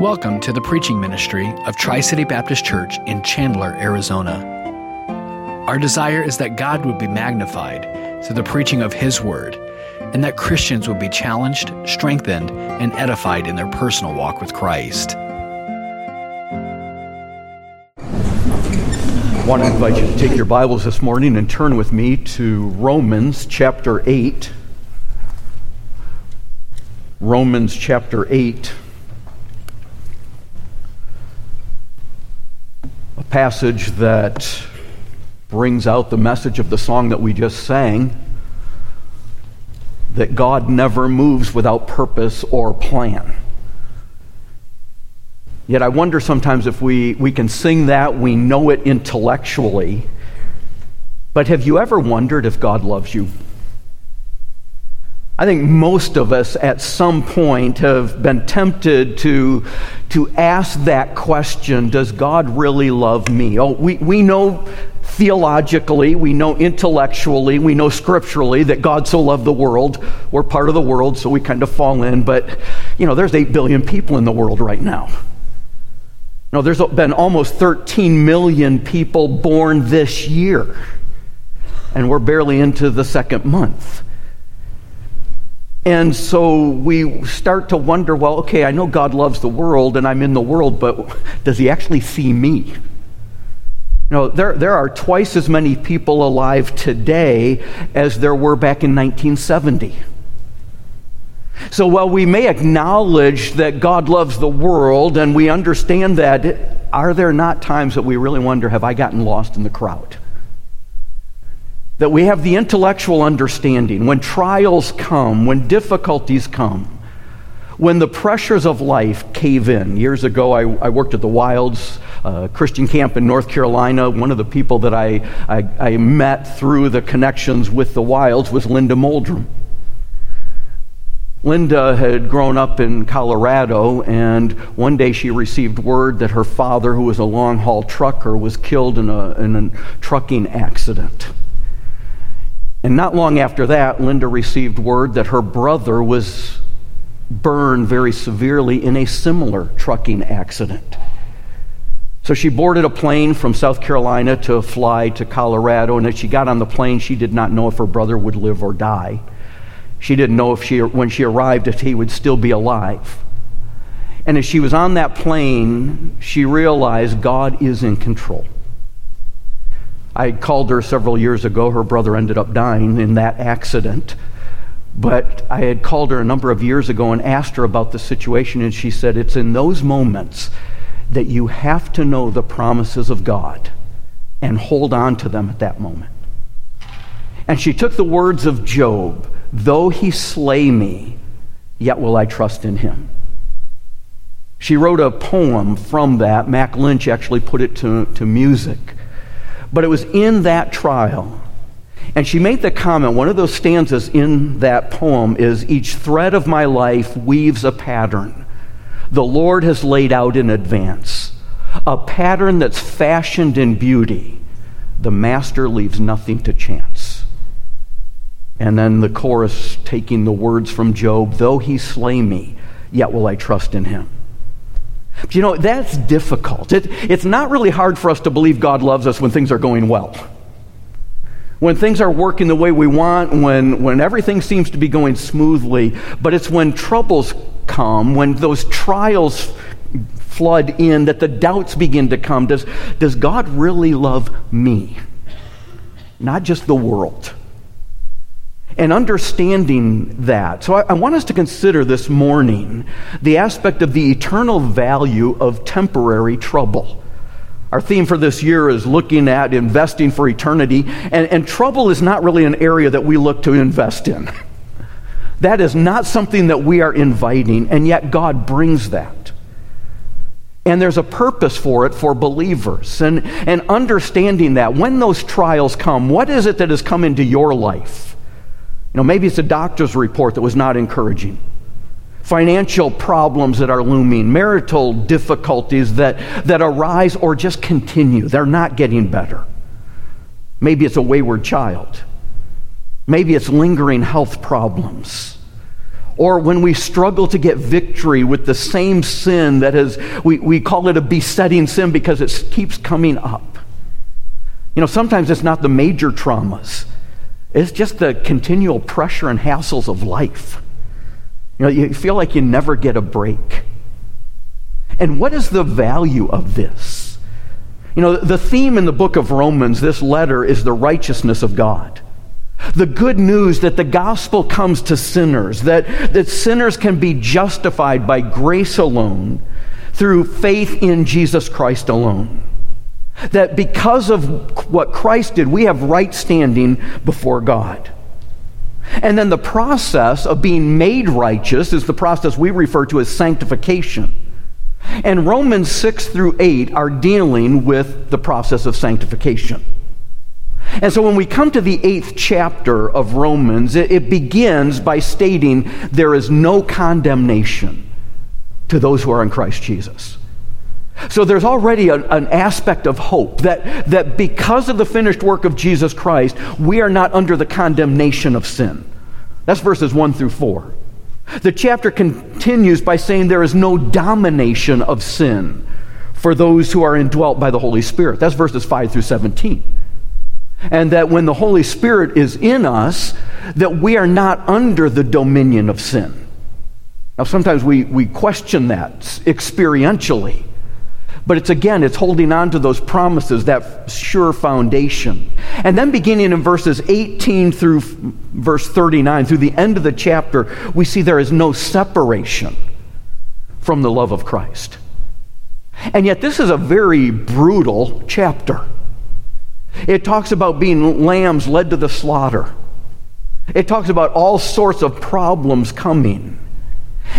Welcome to the preaching ministry of Tri City Baptist Church in Chandler, Arizona. Our desire is that God would be magnified through the preaching of His Word, and that Christians would be challenged, strengthened, and edified in their personal walk with Christ. I want to invite you to take your Bibles this morning and turn with me to Romans chapter 8. Romans chapter 8. Passage that brings out the message of the song that we just sang that God never moves without purpose or plan. Yet I wonder sometimes if we, we can sing that, we know it intellectually, but have you ever wondered if God loves you? I think most of us at some point have been tempted to, to ask that question Does God really love me? Oh, we, we know theologically, we know intellectually, we know scripturally that God so loved the world. We're part of the world, so we kind of fall in. But, you know, there's 8 billion people in the world right now. No, there's been almost 13 million people born this year, and we're barely into the second month. And so we start to wonder well, okay, I know God loves the world and I'm in the world, but does He actually see me? You know, there, there are twice as many people alive today as there were back in 1970. So while we may acknowledge that God loves the world and we understand that, are there not times that we really wonder, have I gotten lost in the crowd? That we have the intellectual understanding when trials come, when difficulties come, when the pressures of life cave in. Years ago, I, I worked at the Wilds uh, Christian camp in North Carolina. One of the people that I, I, I met through the connections with the Wilds was Linda Moldrum. Linda had grown up in Colorado, and one day she received word that her father, who was a long haul trucker, was killed in a, in a trucking accident. And not long after that, Linda received word that her brother was burned very severely in a similar trucking accident. So she boarded a plane from South Carolina to fly to Colorado, and as she got on the plane, she did not know if her brother would live or die. She didn't know if she, when she arrived, if he would still be alive. And as she was on that plane, she realized God is in control. I called her several years ago. Her brother ended up dying in that accident. But I had called her a number of years ago and asked her about the situation, and she said, It's in those moments that you have to know the promises of God and hold on to them at that moment. And she took the words of Job Though he slay me, yet will I trust in him. She wrote a poem from that. Mac Lynch actually put it to, to music. But it was in that trial. And she made the comment one of those stanzas in that poem is Each thread of my life weaves a pattern the Lord has laid out in advance, a pattern that's fashioned in beauty. The Master leaves nothing to chance. And then the chorus taking the words from Job Though he slay me, yet will I trust in him. But you know, that's difficult. It, it's not really hard for us to believe God loves us when things are going well. When things are working the way we want, when, when everything seems to be going smoothly, but it's when troubles come, when those trials flood in, that the doubts begin to come. Does, does God really love me? Not just the world and understanding that. So I, I, want us to consider this morning the aspect of the eternal value of temporary trouble. Our theme for this year is looking at investing for eternity, and, and trouble is not really an area that we look to invest in. That is not something that we are inviting, and yet God brings that. And there's a purpose for it for believers. And, and understanding that when those trials come, what is it that has come into your life? You know, maybe it's a doctor's report that was not encouraging. Financial problems that are looming, marital difficulties that, that arise or just continue. They're not getting better. Maybe it's a wayward child. Maybe it's lingering health problems. or when we struggle to get victory with the same sin that is, we, we call it a besetting sin because it keeps coming up. You know, sometimes it's not the major traumas, it's just the continual pressure and hassles of life. You know, you feel like you never get a break. And what is the value of this? You know, the theme in the book of Romans, this letter, is the righteousness of God. The good news that the gospel comes to sinners, that, that sinners can be justified by grace alone through faith in Jesus Christ alone. That because of what Christ did, we have right standing before God. And then the process of being made righteous is the process we refer to as sanctification. And Romans 6 through 8 are dealing with the process of sanctification. And so when we come to the eighth chapter of Romans, it, it, begins by stating there is no condemnation to those who are in Christ Jesus. So there's already an aspect of hope that, that because of the finished work of Jesus Christ, we are not under the condemnation of sin. That's verses 1 through 4. The chapter continues by saying there is no domination of sin for those who are indwelt by the Holy Spirit. That's verses 5 through 17 and that when the Holy Spirit is in us, that we are not under the dominion of sin. Now, sometimes we, we question that experientially, but it's again, it's holding on to those promises, that sure foundation. And then beginning in verses 18 through verse 39, through the end of the chapter, we see there is no separation from the love of Christ. And yet, this is a very brutal chapter. It talks about being lambs led to the slaughter. It talks about all sorts of problems coming.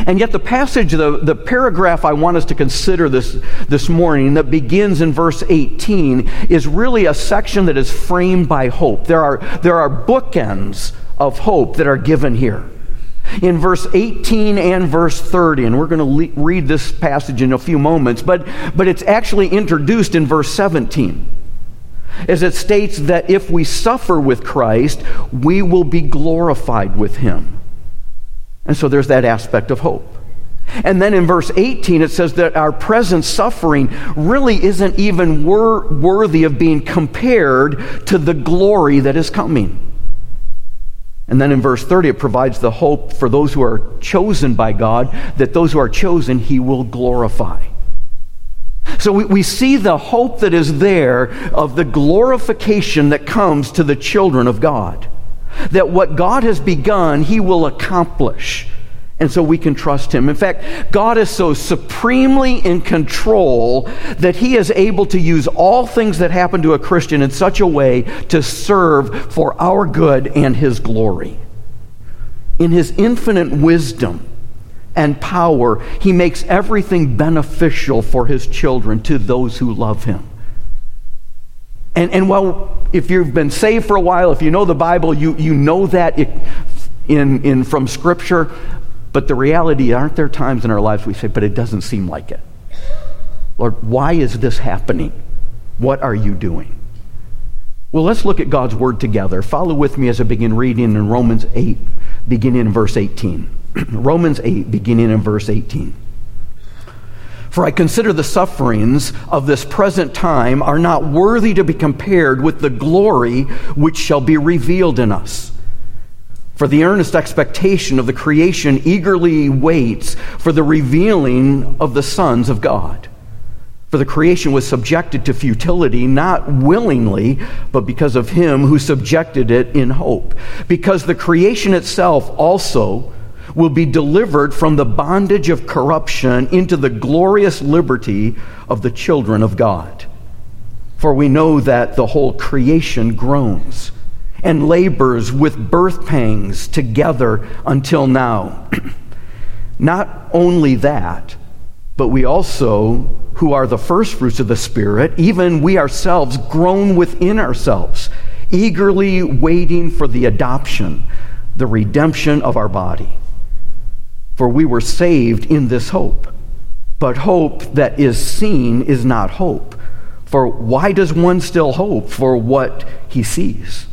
And yet, the passage, the, the paragraph I want us to consider this, this morning that begins in verse 18 is really a section that is framed by hope. There are, there are bookends of hope that are given here. In verse 18 and verse 30, and we're going to le- read this passage in a few moments, but, but it's actually introduced in verse 17 as it states that if we suffer with Christ, we will be glorified with him. And so there's that aspect of hope. And then in verse 18, it says that our present suffering really isn't even wor- worthy of being compared to the glory that is coming. And then in verse 30, it provides the hope for those who are chosen by God that those who are chosen, He will glorify. So we, we see the hope that is there of the glorification that comes to the children of God. That what God has begun, He will accomplish. And so we can trust Him. In fact, God is so supremely in control that He is able to use all things that happen to a Christian in such a way to serve for our good and His glory. In His infinite wisdom, and power, he makes everything beneficial for his children to those who love him. And, and well, if you've been saved for a while, if you know the Bible, you, you know that in, in, from Scripture. But the reality, aren't there times in our lives we say, but it doesn't seem like it? Lord, why is this happening? What are you doing? Well, let's look at God's Word together. Follow with me as I begin reading in Romans 8, beginning in verse 18. Romans 8, beginning in verse 18. For I consider the sufferings of this present time are not worthy to be compared with the glory which shall be revealed in us. For the earnest expectation of the creation eagerly waits for the revealing of the sons of God. For the creation was subjected to futility, not willingly, but because of him who subjected it in hope. Because the creation itself also will be delivered from the bondage of corruption into the glorious liberty of the children of God. For we know that the whole creation groans and labors with birth pangs together until now. Not only that, but we also, who are the firstfruits of the Spirit, even we ourselves groan within ourselves, eagerly waiting for the adoption, the redemption of our body. For we were saved in this hope. But hope that is seen is not hope. For why does one still hope for what he sees?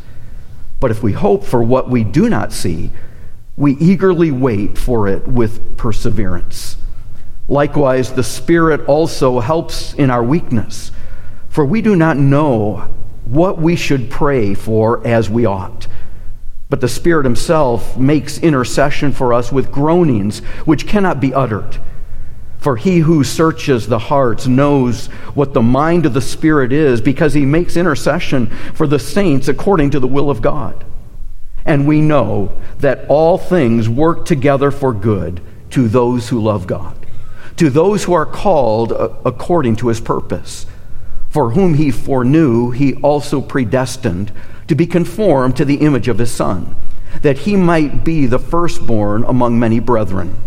But if we hope for what we do not see, we eagerly wait for it with perseverance. Likewise, the Spirit also helps in our weakness, for we do not know what we should pray for as we ought. But the Spirit Himself makes intercession for us with groanings which cannot be uttered. For he who searches the hearts knows what the mind of the Spirit is, because he makes intercession for the saints according to the will of God. And we know that all things work together for good to those who love God, to those who are called uh, according to his purpose. For whom he foreknew, he also predestined to be conformed to the image of his Son, that he might be the firstborn among many brethren.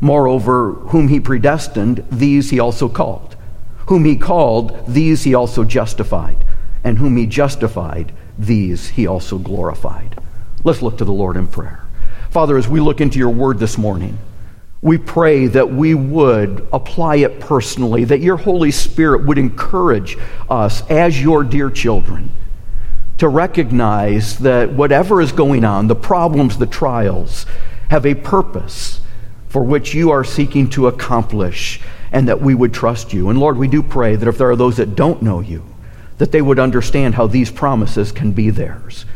Moreover, whom he predestined, these he also called. Whom he called, these he also justified. And whom he justified, these he also glorified. Let's look to the Lord in prayer. Father, as we look into your word this morning, we pray that we would apply it personally, that your Holy Spirit would encourage us as your dear children to recognize that whatever is going on, the problems, the trials, have a purpose for which you are seeking to accomplish, and that we would trust you. And Lord, we do pray that if there are those that don't know you, that they would understand how these promises can be theirs.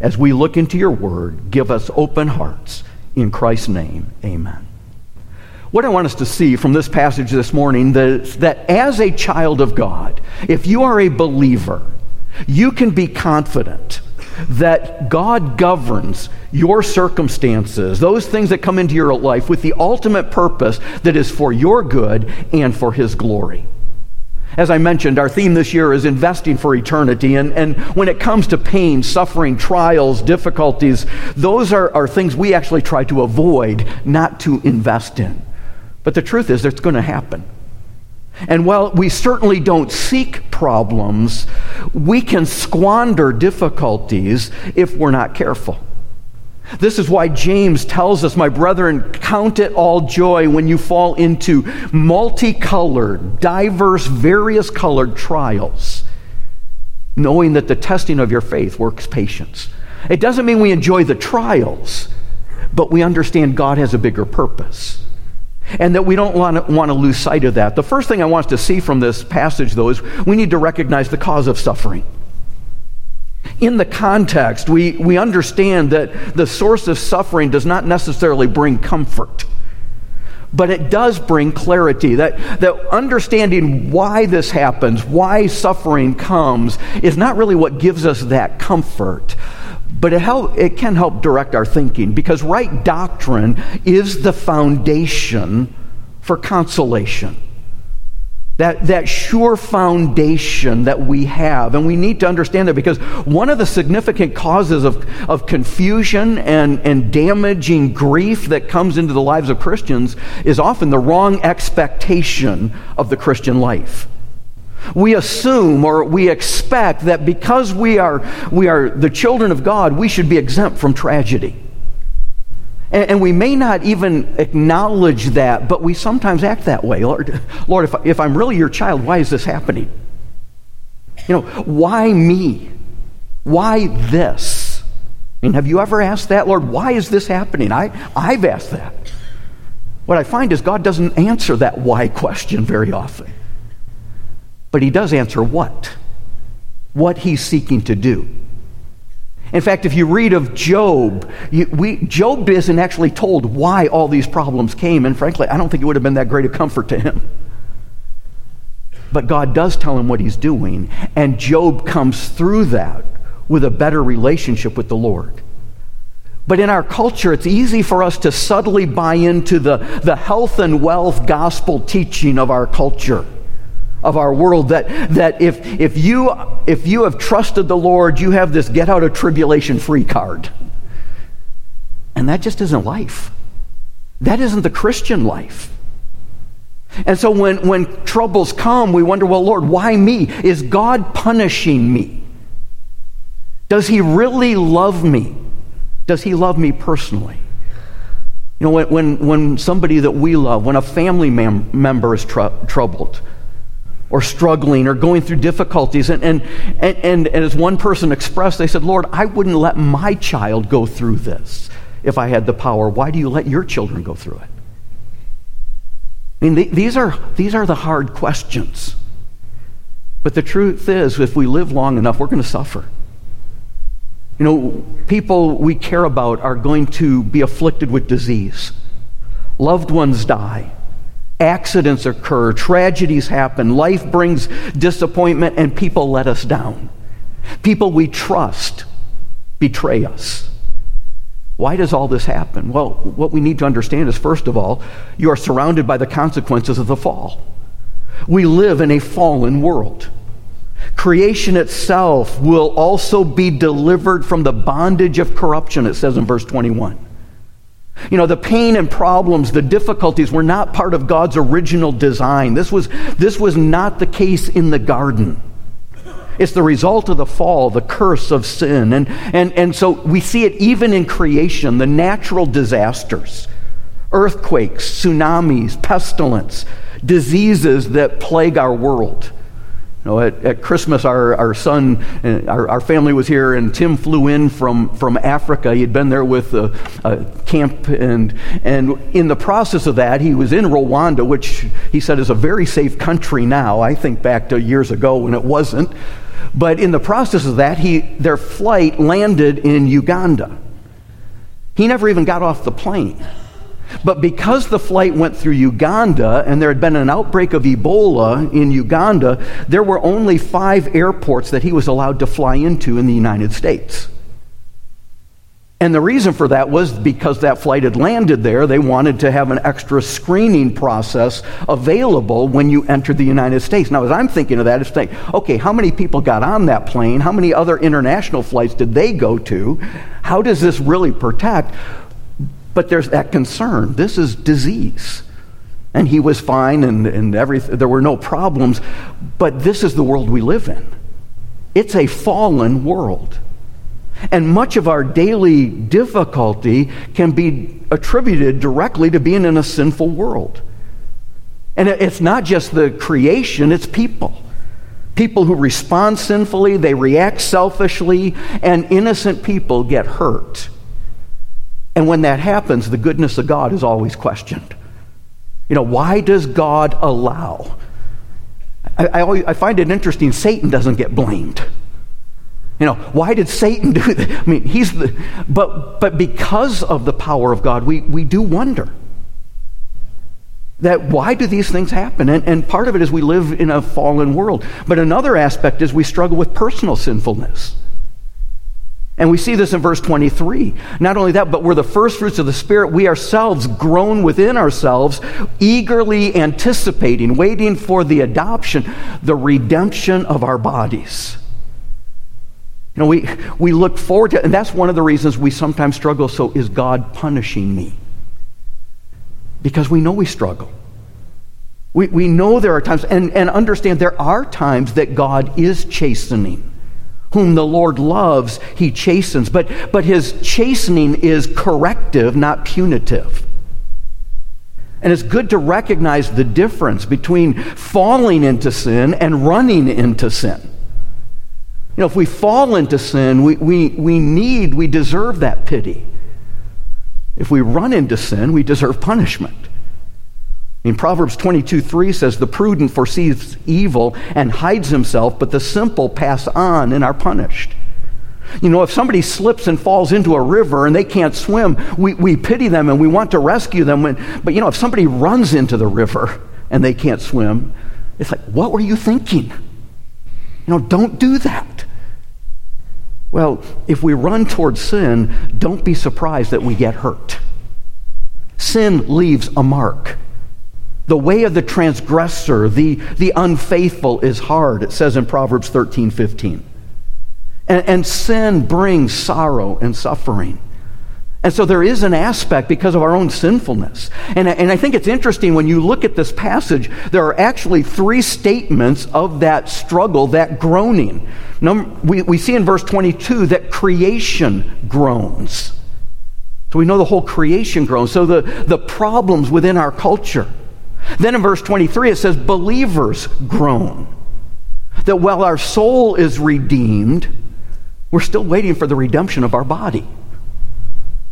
As we look into your word, give us open hearts. In Christ's name, amen. What I want us to see from this passage this morning is that as a child of God, if you are a believer, you can be confident that God governs your circumstances, those things that come into your life, with the ultimate purpose that is for your good and for His glory. As I mentioned, our theme this year is investing for eternity. And, and when it comes to pain, suffering, trials, difficulties, those are, are things we actually try to avoid, not to invest in. But the truth is, it's going to happen. And while we certainly don't seek problems, we can squander difficulties if we're not careful. This is why James tells us, my brethren, count it all joy when you fall into multicolored, diverse, various colored trials, knowing that the testing of your faith works patience. It doesn't mean we enjoy the trials, but we understand God has a bigger purpose. And that we don't want to, want to lose sight of that. The first thing I want to see from this passage, though, is we need to recognize the cause of suffering in the context, we, we understand that the source of suffering does not necessarily bring comfort, but it does bring clarity. That, that understanding why this happens, why suffering comes, is not really what gives us that comfort. But it, help, it can help direct our thinking because right doctrine is the foundation for consolation that, that sure foundation that we have. And we need to understand that because one of the significant causes of, of confusion and, and damaging grief that comes into the lives of Christians is often the wrong expectation of the Christian life. We assume or we expect that because we are, we are the children of God, we should be exempt from tragedy. And, and, we may not even acknowledge that, but we sometimes act that way. Lord, Lord if, if I'm really your child, why is this happening? You know, why me? Why this? I mean, have you ever asked that, Lord, why is this happening? I, I've asked that. What I find is God doesn't answer that why question very often. But He does answer what? What He's seeking to do. In fact, if you read of Job, you, we, Job isn't actually told why all these problems came, and frankly, I don't think it would have been that great a comfort to him. But God does tell him what he's doing, and Job comes through that with a better relationship with the Lord. But in our culture, it's easy for us to subtly buy into the, the health and wealth gospel teaching of our culture of our world that, that if, if, you, if you have trusted the Lord, you have this get out of tribulation free card. And that just isn't life. That isn't the Christian life. And so when, when troubles come, we wonder, well, Lord, why me? Is God punishing me? Does He really love me? Does He love me personally? You know, when, when, when somebody that we love, when a family mem- member is tr- troubled, or struggling or going through difficulties. And, and, and, and, as one person expressed, they said, Lord, I wouldn't let my child go through this if I had the power, why do you let your children go through it? I mean, th- these, are, these are the hard questions. But the truth is, if we live long enough, we're going to suffer. You know, people we care about are going to be afflicted with disease. Loved ones die. Accidents occur. Tragedies happen. Life brings disappointment, and people let us down. People we trust betray us. Why does all this happen? Well, what we need to understand is first of all, you are surrounded by the consequences of the fall. We live in a fallen world. Creation itself will also be delivered from the bondage of corruption, it says in verse 21. You know, the pain and problems, the difficulties were not part of God's original design. This was, this was not the case in the garden. It's the result of the fall, the curse of sin. And, and, and so we see it even in creation, the natural disasters, earthquakes, tsunamis, pestilence, diseases that plague our world. You know, at, at Christmas, our, our son, uh, our, our family was here, and Tim flew in from, from Africa. He had been there with a, a camp, and, and in the process of that, he was in Rwanda, which he said is a very safe country now. I think back to years ago when it wasn't. But in the process of that, he, their flight landed in Uganda. He never even got off the plane. But because the flight went through Uganda and there had been an outbreak of Ebola in Uganda, there were only five airports that he was allowed to fly into in the United States. And the reason for that was because that flight had landed there, they wanted to have an extra screening process available when you entered the United States. Now, as I'm thinking of that, it's thinking, okay, how many people got on that plane? How many other international flights did they go to? How does this really protect? But there's that concern. This is disease. And he was fine and, and everything, there were no problems. But this is the world we live in. It's a fallen world. And much of our daily difficulty can be attributed directly to being in a sinful world. And it's not just the creation, it's people. People who respond sinfully, they react selfishly, and innocent people get hurt. And when that happens, the goodness of God is always questioned. You know, why does God allow? I, I, always, I find it interesting, Satan doesn't get blamed. You know, why did Satan do that? I mean, he's the, but, but because of the power of God, we, we do wonder that why do these things happen? And, and part of it is we live in a fallen world. But another aspect is we struggle with personal sinfulness. And we see this in verse 23. Not only that, but we're the first fruits of the Spirit. We ourselves, groan within ourselves, eagerly anticipating, waiting for the adoption, the redemption of our bodies. You know, we, we look forward to, and that's one of the reasons we sometimes struggle. So, is God punishing me? Because we know we struggle. We, we know there are times, and, and understand there are times that God is chastening. Whom the Lord loves, he chastens. But, but his chastening is corrective, not punitive. And it's good to recognize the difference between falling into sin and running into sin. You know, if we fall into sin, we, we, we need, we deserve that pity. If we run into sin, we deserve punishment. In Proverbs 22 3 says, The prudent foresees evil and hides himself, but the simple pass on and are punished. You know, if somebody slips and falls into a river and they can't swim, we, we pity them and we want to rescue them. When, but, you know, if somebody runs into the river and they can't swim, it's like, what were you thinking? You know, don't do that. Well, if we run towards sin, don't be surprised that we get hurt. Sin leaves a mark. The way of the transgressor, the, the unfaithful, is hard, it says in Proverbs 13 15. And, and sin brings sorrow and suffering. And so there is an aspect because of our own sinfulness. And, and I think it's interesting when you look at this passage, there are actually three statements of that struggle, that groaning. Number, we, we see in verse 22 that creation groans. So we know the whole creation groans. So the, the problems within our culture. Then in verse 23, it says, believers groan. That while our soul is redeemed, we're still waiting for the redemption of our body.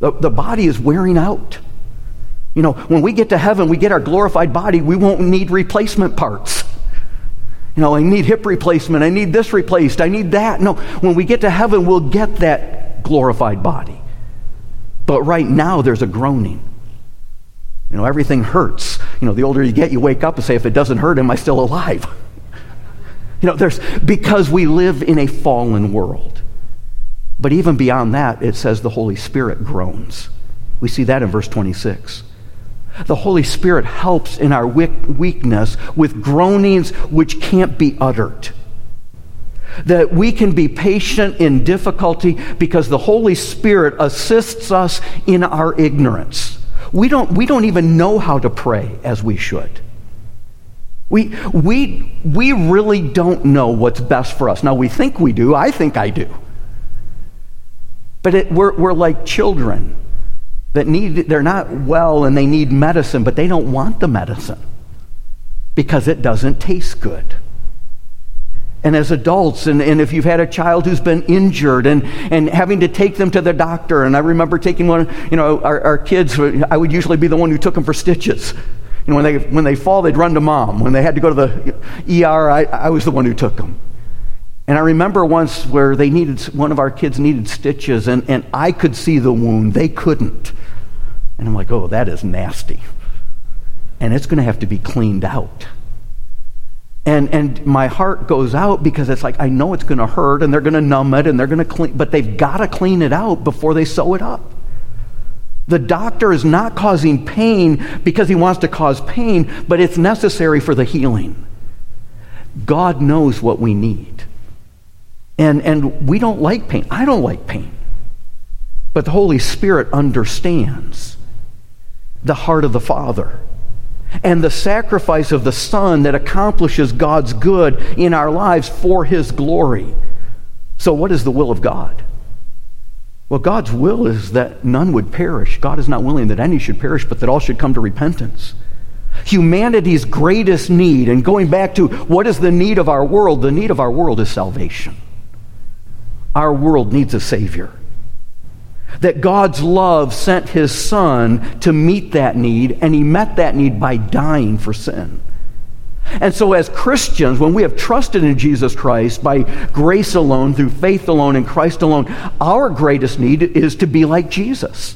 The, the body is wearing out. You know, when we get to heaven, we get our glorified body, we won't need replacement parts. You know, I need hip replacement, I need this replaced, I need that. No, when we get to heaven, we'll get that glorified body. But right now, there's a groaning. You know, everything hurts. You know, the older you get, you wake up and say, if it doesn't hurt, am I still alive? you know, there's because we live in a fallen world. But even beyond that, it says the Holy Spirit groans. We see that in verse 26. The Holy Spirit helps in our weakness with groanings which can't be uttered. That we can be patient in difficulty because the Holy Spirit assists us in our ignorance. We don't, we don't even know how to pray as we should. We, we, we really don't know what's best for us. Now, we think we do. I think I do. But it, we're, we're like children that need, they're not well and they need medicine, but they don't want the medicine because it doesn't taste good. And as adults, and, and if you've had a child who's been injured and, and having to take them to the doctor, and I remember taking one, you know, our, our kids, I would usually be the one who took them for stitches. You know, when they, when they fall, they'd run to mom. When they had to go to the ER, I, I was the one who took them. And I remember once where they needed, one of our kids needed stitches, and, and I could see the wound. They couldn't. And I'm like, oh, that is nasty. And it's going to have to be cleaned out. And, and my heart goes out because it's like, I know it's going to hurt and they're going to numb it and they're going to clean, but they've got to clean it out before they sew it up. The doctor is not causing pain because he wants to cause pain, but it's necessary for the healing. God knows what we need. And, and we don't like pain. I don't like pain. But the Holy Spirit understands the heart of the Father and the sacrifice of the Son that accomplishes God's good in our lives for His glory. So, what is the will of God? Well, God's will is that none would perish. God is not willing that any should perish, but that all should come to repentance. Humanity's greatest need, and going back to what is the need of our world, the need of our world is salvation. Our world needs a Savior that God's love sent his son to meet that need, and he met that need by dying for sin. And so, as Christians, when we have trusted in Jesus Christ by grace alone, through faith alone, in Christ alone, our greatest need is to be like Jesus.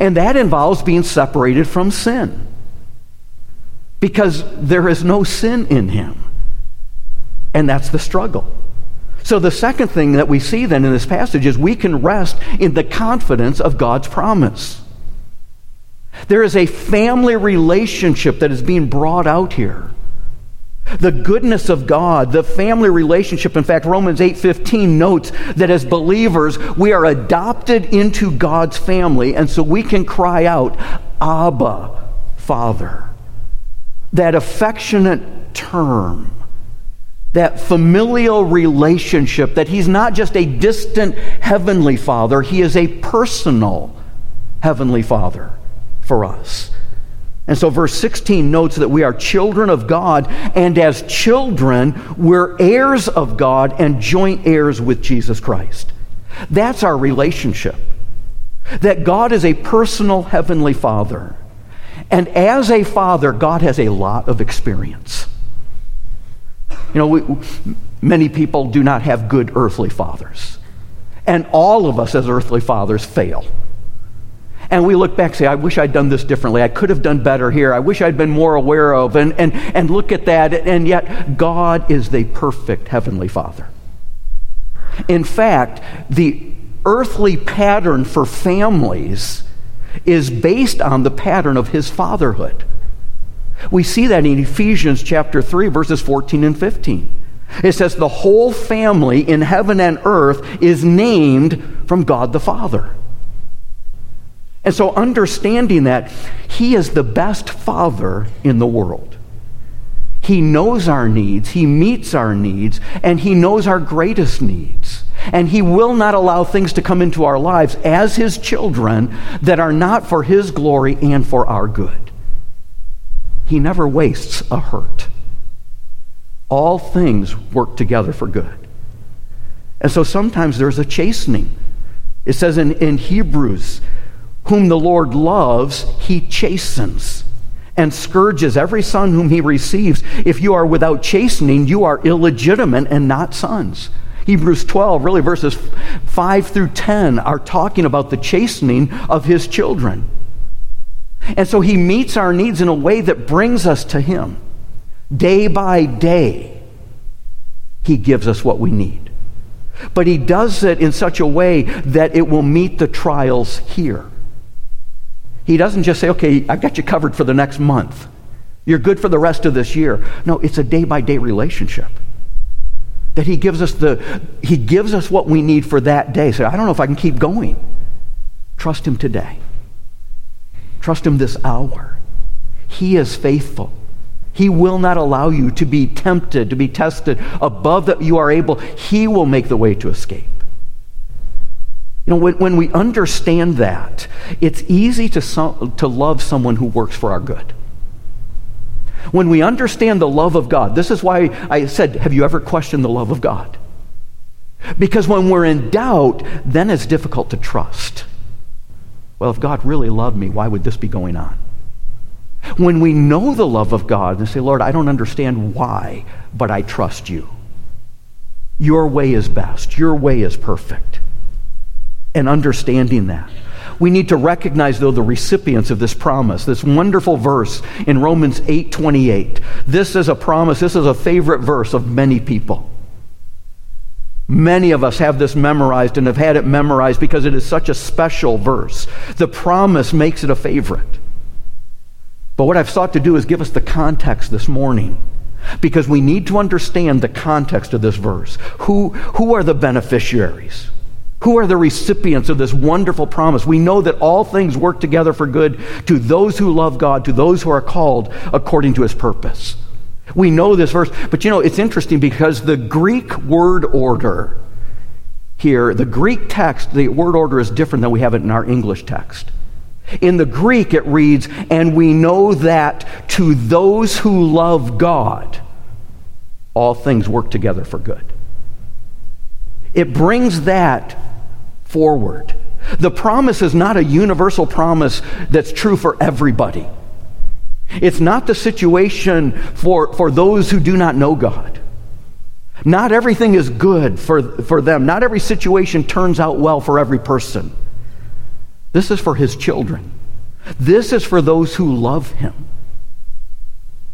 And that involves being separated from sin. Because there is no sin in him. And that's the struggle. So, the second thing that we see then in this passage is we can rest in the confidence of God's promise. There is a family relationship that is being brought out here. The goodness of God, the family relationship. In fact, Romans 8:15 notes that as believers, we are adopted into God's family, and so we can cry out, "Abba, Father." That affectionate term that familial relationship, that he's not just a distant heavenly father, he is a personal heavenly father for us. And so, verse 16 notes that we are children of God, and as children, we're heirs of God and joint heirs with Jesus Christ. That's our relationship. That God is a personal heavenly father. And as a father, God has a lot of experience. You know, we, many people do not have good earthly fathers. And all of us as earthly fathers fail. And we look back and say, I wish I'd done this differently. I could have done better here. I wish I'd been more aware of. And, and, and look at that. And yet, God is the perfect Heavenly Father. In fact, the earthly pattern for families is based on the pattern of His fatherhood. We see that in Ephesians chapter 3, verses 14 and 15. It says, The whole family in heaven and earth is named from God the Father. And so, understanding that, He is the best Father in the world. He knows our needs, He meets our needs, and He knows our greatest needs. And He will not allow things to come into our lives as His children that are not for His glory and for our good. He never wastes a hurt. All things work together for good. And so sometimes there's a chastening It says in, in Hebrews, whom the Lord loves, he chastens and scourges every son whom he receives. If you are without chastening, you are illegitimate and not sons. Hebrews 12, really verses 5 through 10, are talking about the chastening of his children. And so he meets our needs in a way that brings us to him. Day by day, he gives us what we need. But he does it in such a way that it will meet the trials here. He doesn't just say, okay, I've got you covered for the next month. You're good for the rest of this year. No, it's a day by day relationship. That he gives us the he gives us what we need for that day. So I don't know if I can keep going. Trust him today. Trust him this hour. He is faithful. He will not allow you to be tempted, to be tested above that you are able. He will make the way to escape. You know, when, when we understand that, it's easy to, to love someone who works for our good. When we understand the love of God, this is why I said, Have you ever questioned the love of God? Because when we're in doubt, then it's difficult to trust. Well, if God really loved me, why would this be going on? When we know the love of God and say, Lord, I don't understand why, but I trust you. Your way is best, your way is perfect and understanding that. We need to recognize, though, the recipients of this promise, this wonderful verse in Romans 8 28. This is a promise, this is a favorite verse of many people. Many of us have this memorized and have had it memorized because it is such a special verse. The promise makes it a favorite. But what I've sought to do is give us the context this morning because we need to understand the context of this verse. Who, who are the beneficiaries? Who are the recipients of this wonderful promise? We know that all things work together for good to those who love God, to those who are called according to his purpose. We know this verse, but you know, it's interesting because the Greek word order here, the Greek text, the word order is different than we have it in our English text. In the Greek, it reads, and we know that to those who love God, all things work together for good. It brings that forward. The promise is not a universal promise that's true for everybody. It's not the situation for, for those who do not know God. Not everything is good for, for them. Not every situation turns out well for every person. This is for his children. This is for those who love him.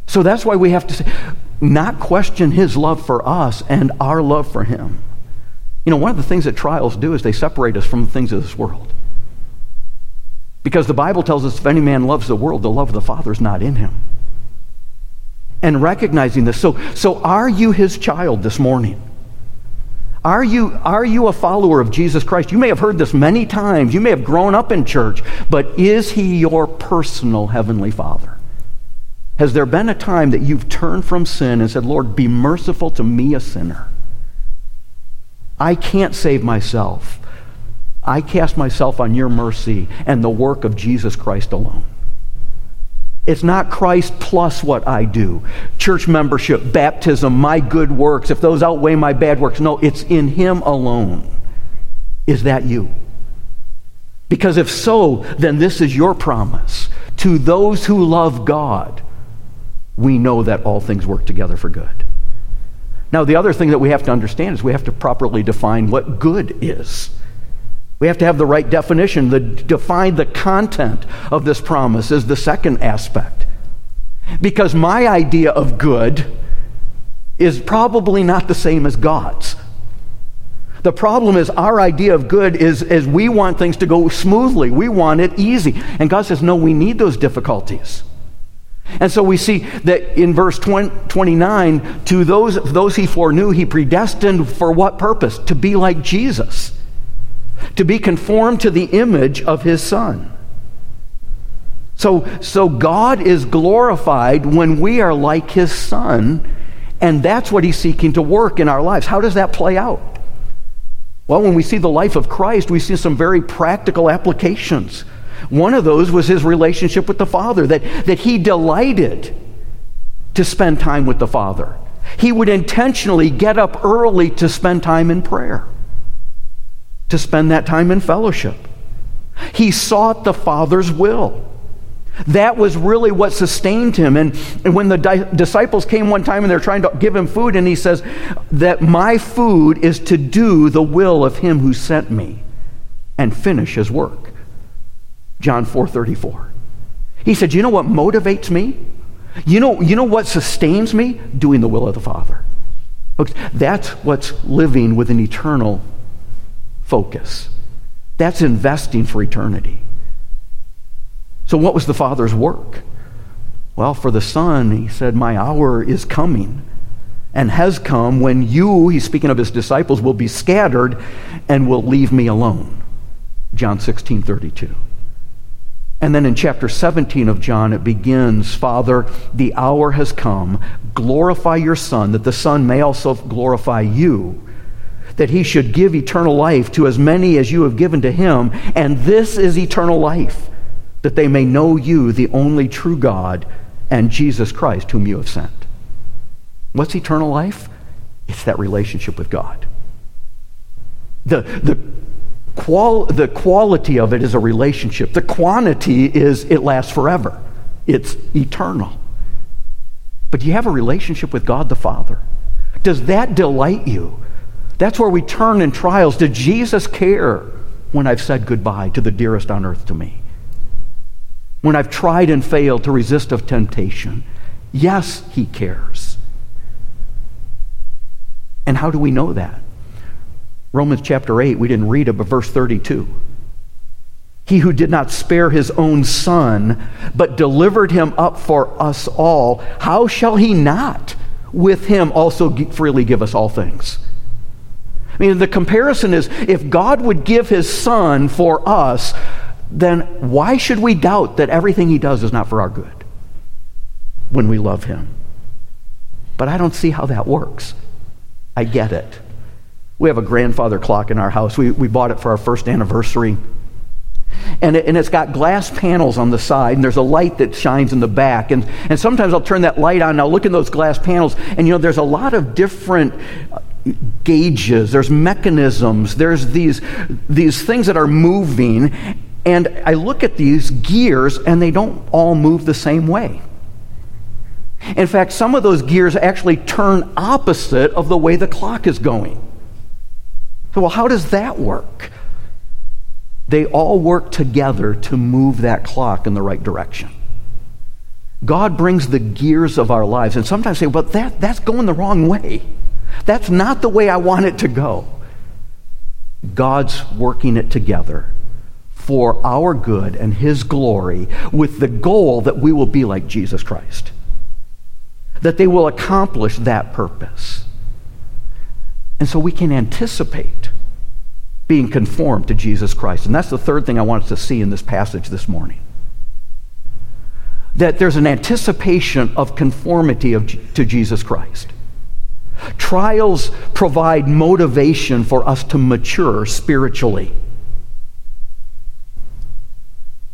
So that's why we have to say, not question his love for us and our love for him. You know, one of the things that trials do is they separate us from the things of this world. Because the Bible tells us if any man loves the world, the love of the Father is not in him. And recognizing this. So, so are you his child this morning? Are you, are you a follower of Jesus Christ? You may have heard this many times. You may have grown up in church, but is he your personal heavenly Father? Has there been a time that you've turned from sin and said, Lord, be merciful to me, a sinner? I can't save myself. I cast myself on your mercy and the work of Jesus Christ alone. It's not Christ plus what I do. Church membership, baptism, my good works, if those outweigh my bad works. No, it's in Him alone. Is that you? Because if so, then this is your promise. To those who love God, we know that all things work together for good. Now, the other thing that we have to understand is we have to properly define what good is. We have to have the right definition. The, define the content of this promise is the second aspect. Because my idea of good is probably not the same as God's. The problem is our idea of good is, is we want things to go smoothly. We want it easy. And God says, no, we need those difficulties. And so we see that in verse 20, 29, to those, those he foreknew, he predestined for what purpose? To be like Jesus, to be conformed to the image of his Son. So, so God is glorified when we are like his Son, and that's what he's seeking to work in our lives. How does that play out? Well, when we see the life of Christ, we see some very practical applications. One of those was his relationship with the Father, that, that he delighted to spend time with the Father. He would intentionally get up early to spend time in prayer, to spend that time in fellowship. He sought the Father's will. That was really what sustained him. And, and when the di- disciples came one time and they're trying to give him food, and he says, That my food is to do the will of him who sent me and finish his work. John 4 34. He said, You know what motivates me? You know, you know what sustains me? Doing the will of the Father. That's what's living with an eternal focus. That's investing for eternity. So, what was the Father's work? Well, for the Son, he said, My hour is coming and has come when you, he's speaking of his disciples, will be scattered and will leave me alone. John 16 32. And then in chapter 17 of John, it begins Father, the hour has come. Glorify your Son, that the Son may also glorify you, that he should give eternal life to as many as you have given to him. And this is eternal life, that they may know you, the only true God, and Jesus Christ, whom you have sent. What's eternal life? It's that relationship with God. The, the Qual- the quality of it is a relationship. The quantity is it lasts forever, it's eternal. But you have a relationship with God the Father? Does that delight you? That's where we turn in trials. Did Jesus care when I've said goodbye to the dearest on earth to me? When I've tried and failed to resist of temptation? Yes, he cares. And how do we know that? Romans chapter 8, we didn't read it, but verse 32. He who did not spare his own son, but delivered him up for us all, how shall he not with him also freely give us all things? I mean, the comparison is if God would give his son for us, then why should we doubt that everything he does is not for our good when we love him? But I don't see how that works. I get it. We have a grandfather clock in our house. We, we bought it for our first anniversary. And, it, and it's got glass panels on the side, and there's a light that shines in the back. And, and sometimes I'll turn that light on, and I'll look in those glass panels, and you know, there's a lot of different gauges, there's mechanisms, there's these, these things that are moving. And I look at these gears, and they don't all move the same way. In fact, some of those gears actually turn opposite of the way the clock is going. So, well, how does that work? They all work together to move that clock in the right direction. God brings the gears of our lives, and sometimes say, but that, that's going the wrong way. That's not the way I want it to go. God's working it together for our good and His glory with the goal that we will be like Jesus Christ, that they will accomplish that purpose. And so we can anticipate being conformed to Jesus Christ. And that's the third thing I want us to see in this passage this morning. That there's an anticipation of conformity of, to Jesus Christ. Trials provide motivation for us to mature spiritually.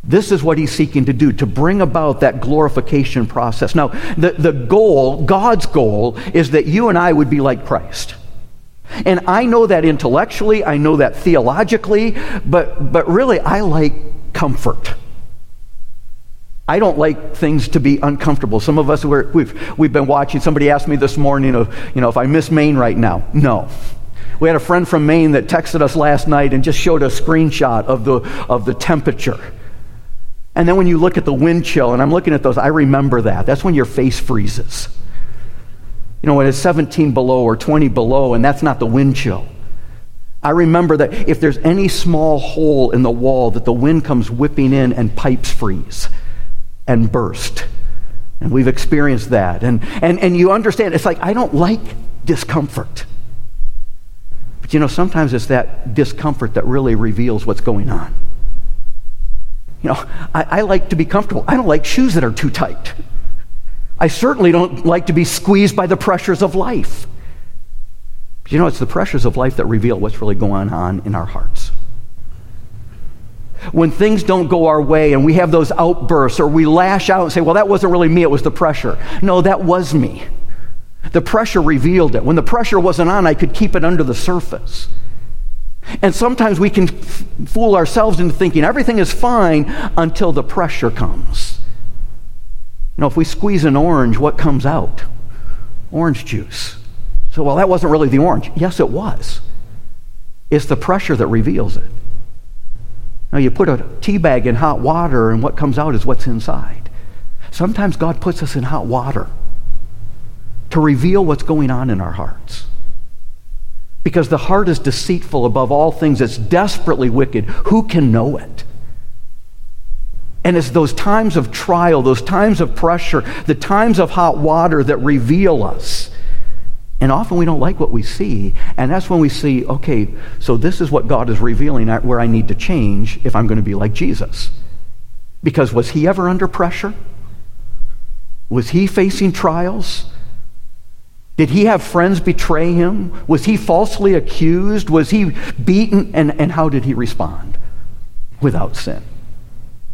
This is what he's seeking to do, to bring about that glorification process. Now, the, the goal, God's goal, is that you and I would be like Christ. And I know that intellectually, I know that theologically, but, but really, I like comfort. I don't like things to be uncomfortable. Some of us, we we've, we've been watching, somebody asked me this morning, of, you know, if I miss Maine right now. No. We had a friend from Maine that texted us last night and just showed a screenshot of the, of the temperature. And then when you look at the wind chill, and I'm looking at those, I remember that. That's when your face freezes. You know, when it's 17 below or 20 below, and that's not the wind chill. I remember that if there's any small hole in the wall, that the wind comes whipping in and pipes freeze and burst. And we've experienced that. And, and, and you understand, it's like, I don't like discomfort. But you know, sometimes it's that discomfort that really reveals what's going on. You know, I, I like to be comfortable. I don't like shoes that are too tight. I certainly don't like to be squeezed by the pressures of life. But you know, it's the pressures of life that reveal what's really going on in our hearts. When things don't go our way and we have those outbursts or we lash out and say, well, that wasn't really me, it was the pressure. No, that was me. The pressure revealed it. When the pressure wasn't on, I could keep it under the surface. And sometimes we can f- fool ourselves into thinking everything is fine until the pressure comes. You know, if we squeeze an orange, what comes out? Orange juice. So, well, that wasn't really the orange. Yes, it was. It's the pressure that reveals it. Now, you put a tea bag in hot water, and what comes out is what's inside. Sometimes God puts us in hot water to reveal what's going on in our hearts. Because the heart is deceitful above all things, it's desperately wicked. Who can know it? And it's those times of trial, those times of pressure, the times of hot water that reveal us. And often we don't like what we see. And that's when we see, okay, so this is what God is revealing where I need to change if I'm going to be like Jesus. Because was he ever under pressure? Was he facing trials? Did he have friends betray him? Was he falsely accused? Was he beaten? And, and how did he respond? Without sin.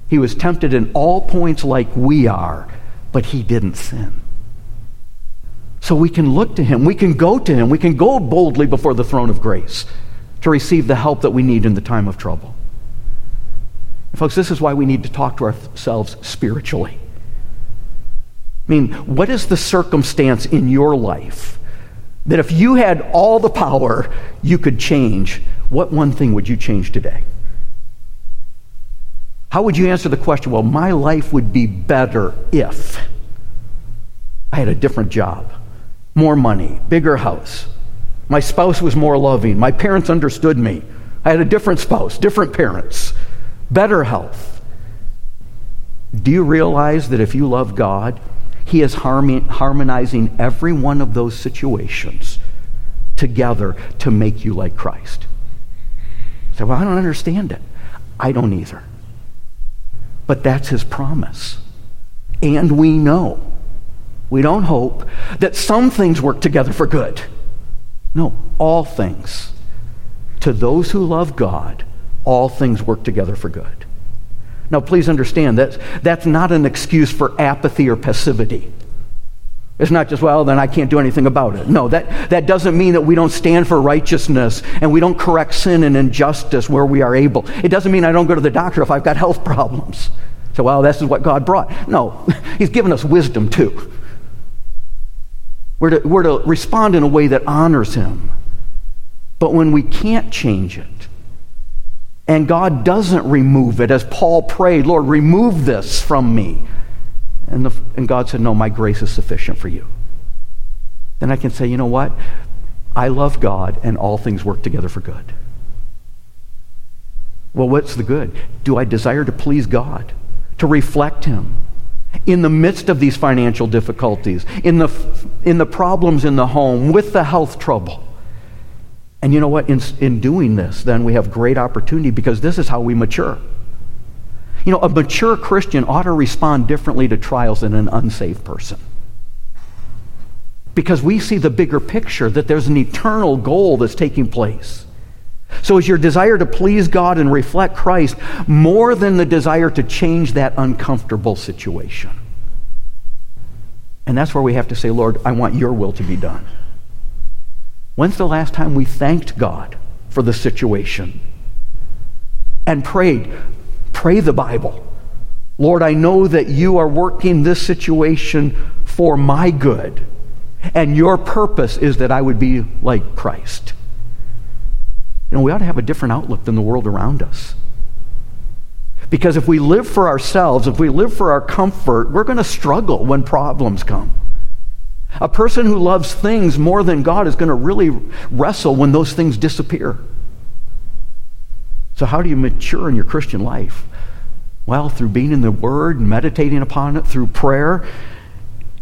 He was tempted in all points like we are, but he didn't sin. So we can look to him. We can go to him. We can go boldly before the throne of grace to receive the help that we need in the time of trouble. And folks, this is why we need to talk to ourselves spiritually. I mean, what is the circumstance in your life that if you had all the power you could change, what one thing would you change today? How would you answer the question, well, my life would be better if I had a different job, more money, bigger house, my spouse was more loving, my parents understood me, I had a different spouse, different parents, better health? Do you realize that if you love God, he is harmonizing every one of those situations together to make you like Christ. So, well, I don't understand it. I don't either. But that's his promise. And we know, we don't hope, that some things work together for good. No, all things. To those who love God, all things work together for good. Now, please understand that that's not an excuse for apathy or passivity. It's not just, well, then I can't do anything about it. No, that, that doesn't mean that we don't stand for righteousness and we don't correct sin and injustice where we are able. It doesn't mean I don't go to the doctor if I've got health problems. So, well, this is what God brought. No, He's given us wisdom too. We're to, we're to respond in a way that honors Him. But when we can't change it, and God doesn't remove it, as Paul prayed, Lord, remove this from me. And, the, and God said, No, my grace is sufficient for you. Then I can say, You know what? I love God, and all things work together for good. Well, what's the good? Do I desire to please God, to reflect Him? In the midst of these financial difficulties, in the, in the problems in the home, with the health trouble, and you know what? In, in doing this, then we have great opportunity because this is how we mature. You know, a mature Christian ought to respond differently to trials than an unsaved person. Because we see the bigger picture that there's an eternal goal that's taking place. So, is your desire to please God and reflect Christ more than the desire to change that uncomfortable situation? And that's where we have to say, Lord, I want your will to be done. When's the last time we thanked God for the situation and prayed? Pray the Bible. Lord, I know that you are working this situation for my good, and your purpose is that I would be like Christ. Know, we ought to have a different outlook than the world around us. Because if we live for ourselves, if we live for our comfort, we're going to struggle when problems come. A person who loves things more than God is going to really wrestle when those things disappear. So, how do you mature in your Christian life? Well, through being in the Word, meditating upon it, through prayer,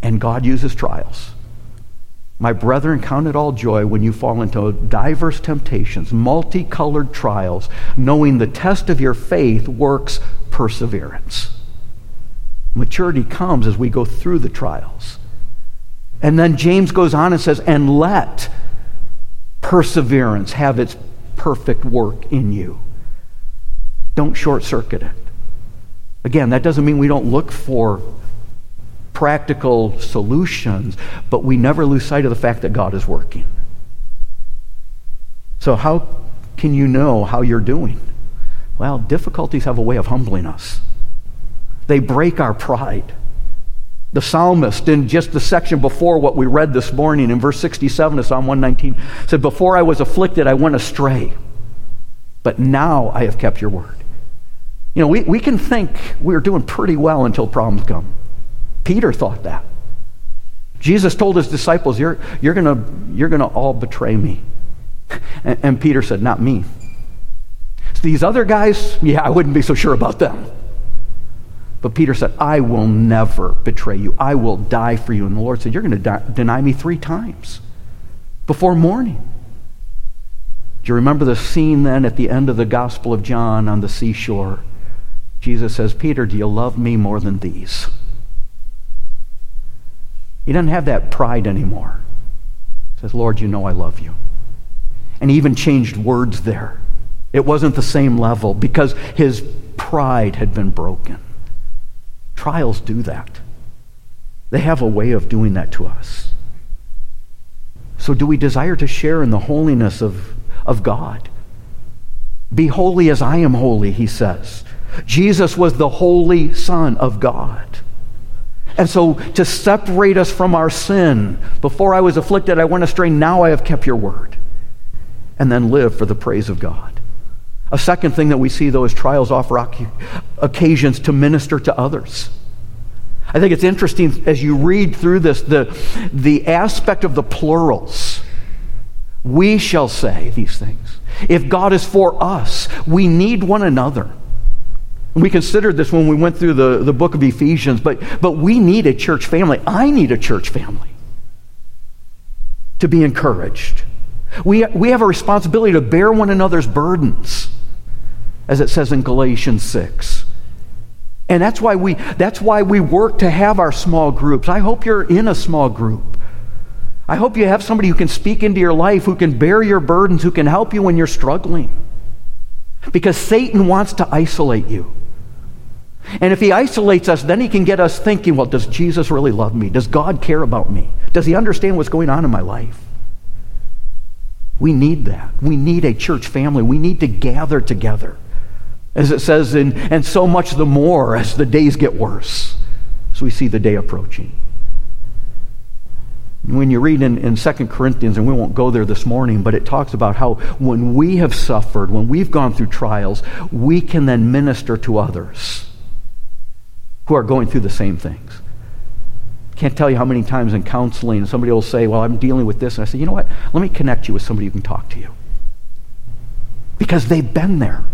and God uses trials. My brethren, count it all joy when you fall into diverse temptations, multicolored trials, knowing the test of your faith works perseverance. Maturity comes as we go through the trials. And then James goes on and says, and let perseverance have its perfect work in you. Don't short circuit it. Again, that doesn't mean we don't look for practical solutions, but we never lose sight of the fact that God is working. So, how can you know how you're doing? Well, difficulties have a way of humbling us. They break our pride. The psalmist, in just the section before what we read this morning, in verse 67 of Psalm 119, said, Before I was afflicted, I went astray, but now I have kept your word. You know, we, we can think we're doing pretty well until problems come. Peter thought that. Jesus told his disciples, You're, you're going you're gonna all betray me. And, and Peter said, Not me. So these other guys, yeah, I wouldn't be so sure about them. But Peter said, I will never betray you. I will die for you. And the Lord said, You're going to deny me three times before morning. Do you remember the scene then at the end of the Gospel of John on the seashore? Jesus says, Peter, do you love me more than these? He doesn't have that pride anymore. He says, Lord, you know I love you. And he even changed words there. It wasn't the same level because his pride had been broken. Trials do that. They have a way of doing that to us. So, do we desire to share in the holiness of, of God? Be holy as I am holy, he says. Jesus was the holy Son of God. And so, to separate us from our sin, before I was afflicted, I went astray, now I have kept your word. And then live for the praise of God. A second thing that we see, though, is trials offer occasions to minister to others. I think it's interesting as you read through this, the, the aspect of the plurals. We shall say these things. If God is for us, we need one another. We considered this when we went through the, the book of Ephesians, but, but we need a church family. I need a church family to be encouraged. We, we have a responsibility to bear one another's burdens, as it says in Galatians 6. And that's why we, that's why we work to have our small groups. I hope you're in a small group. I hope you have somebody who can speak into your life, who can bear your burdens, who can help you when you're struggling. Because Satan wants to isolate you. And if he isolates us, then he can get us thinking, well, does Jesus really love me? Does God care about me? Does he understand what's going on in my life? We need that. We need a church family. We need to gather together. As it says, in, and so much the more as the days get worse. So we see the day approaching. When you read in, in 2 Corinthians, and we won't go there this morning, but it talks about how when we have suffered, when we've gone through trials, we can then minister to others who are going through the same things. Can't tell you how many times in counseling somebody will say, Well, I'm dealing with this. And I say, You know what? Let me connect you with somebody who can talk to you. Because they've been there.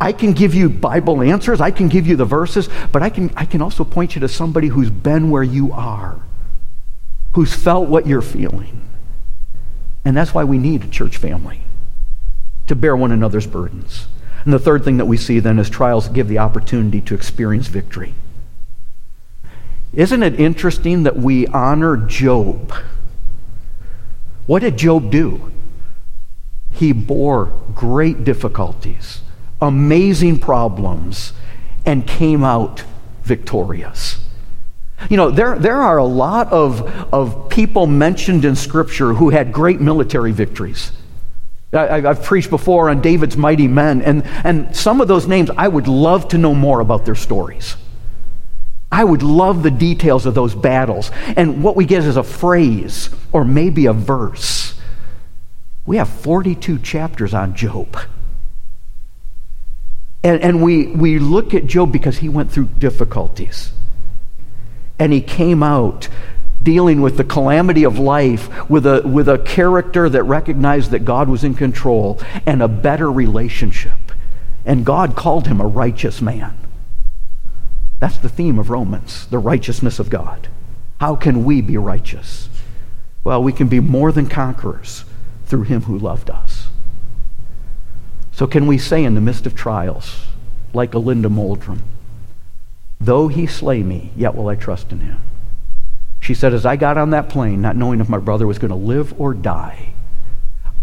I can give you Bible answers, I can give you the verses, but I can, I can also point you to somebody who's been where you are, who's felt what you're feeling. And that's why we need a church family to bear one another's burdens. And the third thing that we see then is trials give the opportunity to experience victory. Isn't it interesting that we honor Job? What did Job do? He bore great difficulties, amazing problems, and came out victorious. You know, there, there are a lot of, of people mentioned in Scripture who had great military victories. I, have preached before on David's mighty men, and, and some of those names, I would love to know more about their stories. I would love the details of those battles. And what we get is a phrase or maybe a verse. We have 42 chapters on Job. And, and we, we look at Job because he went through difficulties. And he came out dealing with the calamity of life with a, with a character that recognized that God was in control and a better relationship. And God called him a righteous man. That's the theme of Romans, the righteousness of God. How can we be righteous? Well, we can be more than conquerors through him who loved us. So, can we say in the midst of trials, like Linda Moldrum, though he slay me, yet will I trust in him? She said, As I got on that plane, not knowing if my brother was going to live or die,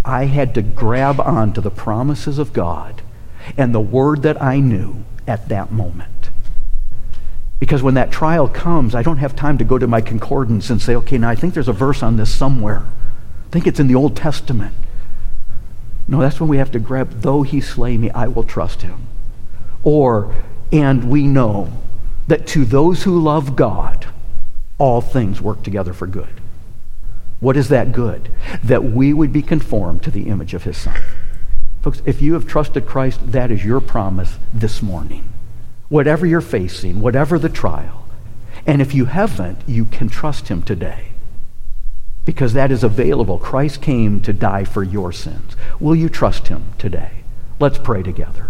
I had to grab on to the promises of God and the word that I knew at that moment. Because when that trial comes, I don't have time to go to my concordance and say, okay, now I think there's a verse on this somewhere. I think it's in the Old Testament. No, that's when we have to grab, though he slay me, I will trust him. Or, and we know that to those who love God, all things work together for good. What is that good? That we would be conformed to the image of his son. Folks, if you have trusted Christ, that is your promise this morning. Whatever you're facing, whatever the trial. And if you haven't, you can trust him today. Because that is available. Christ came to die for your sins. Will you trust him today? Let's pray together.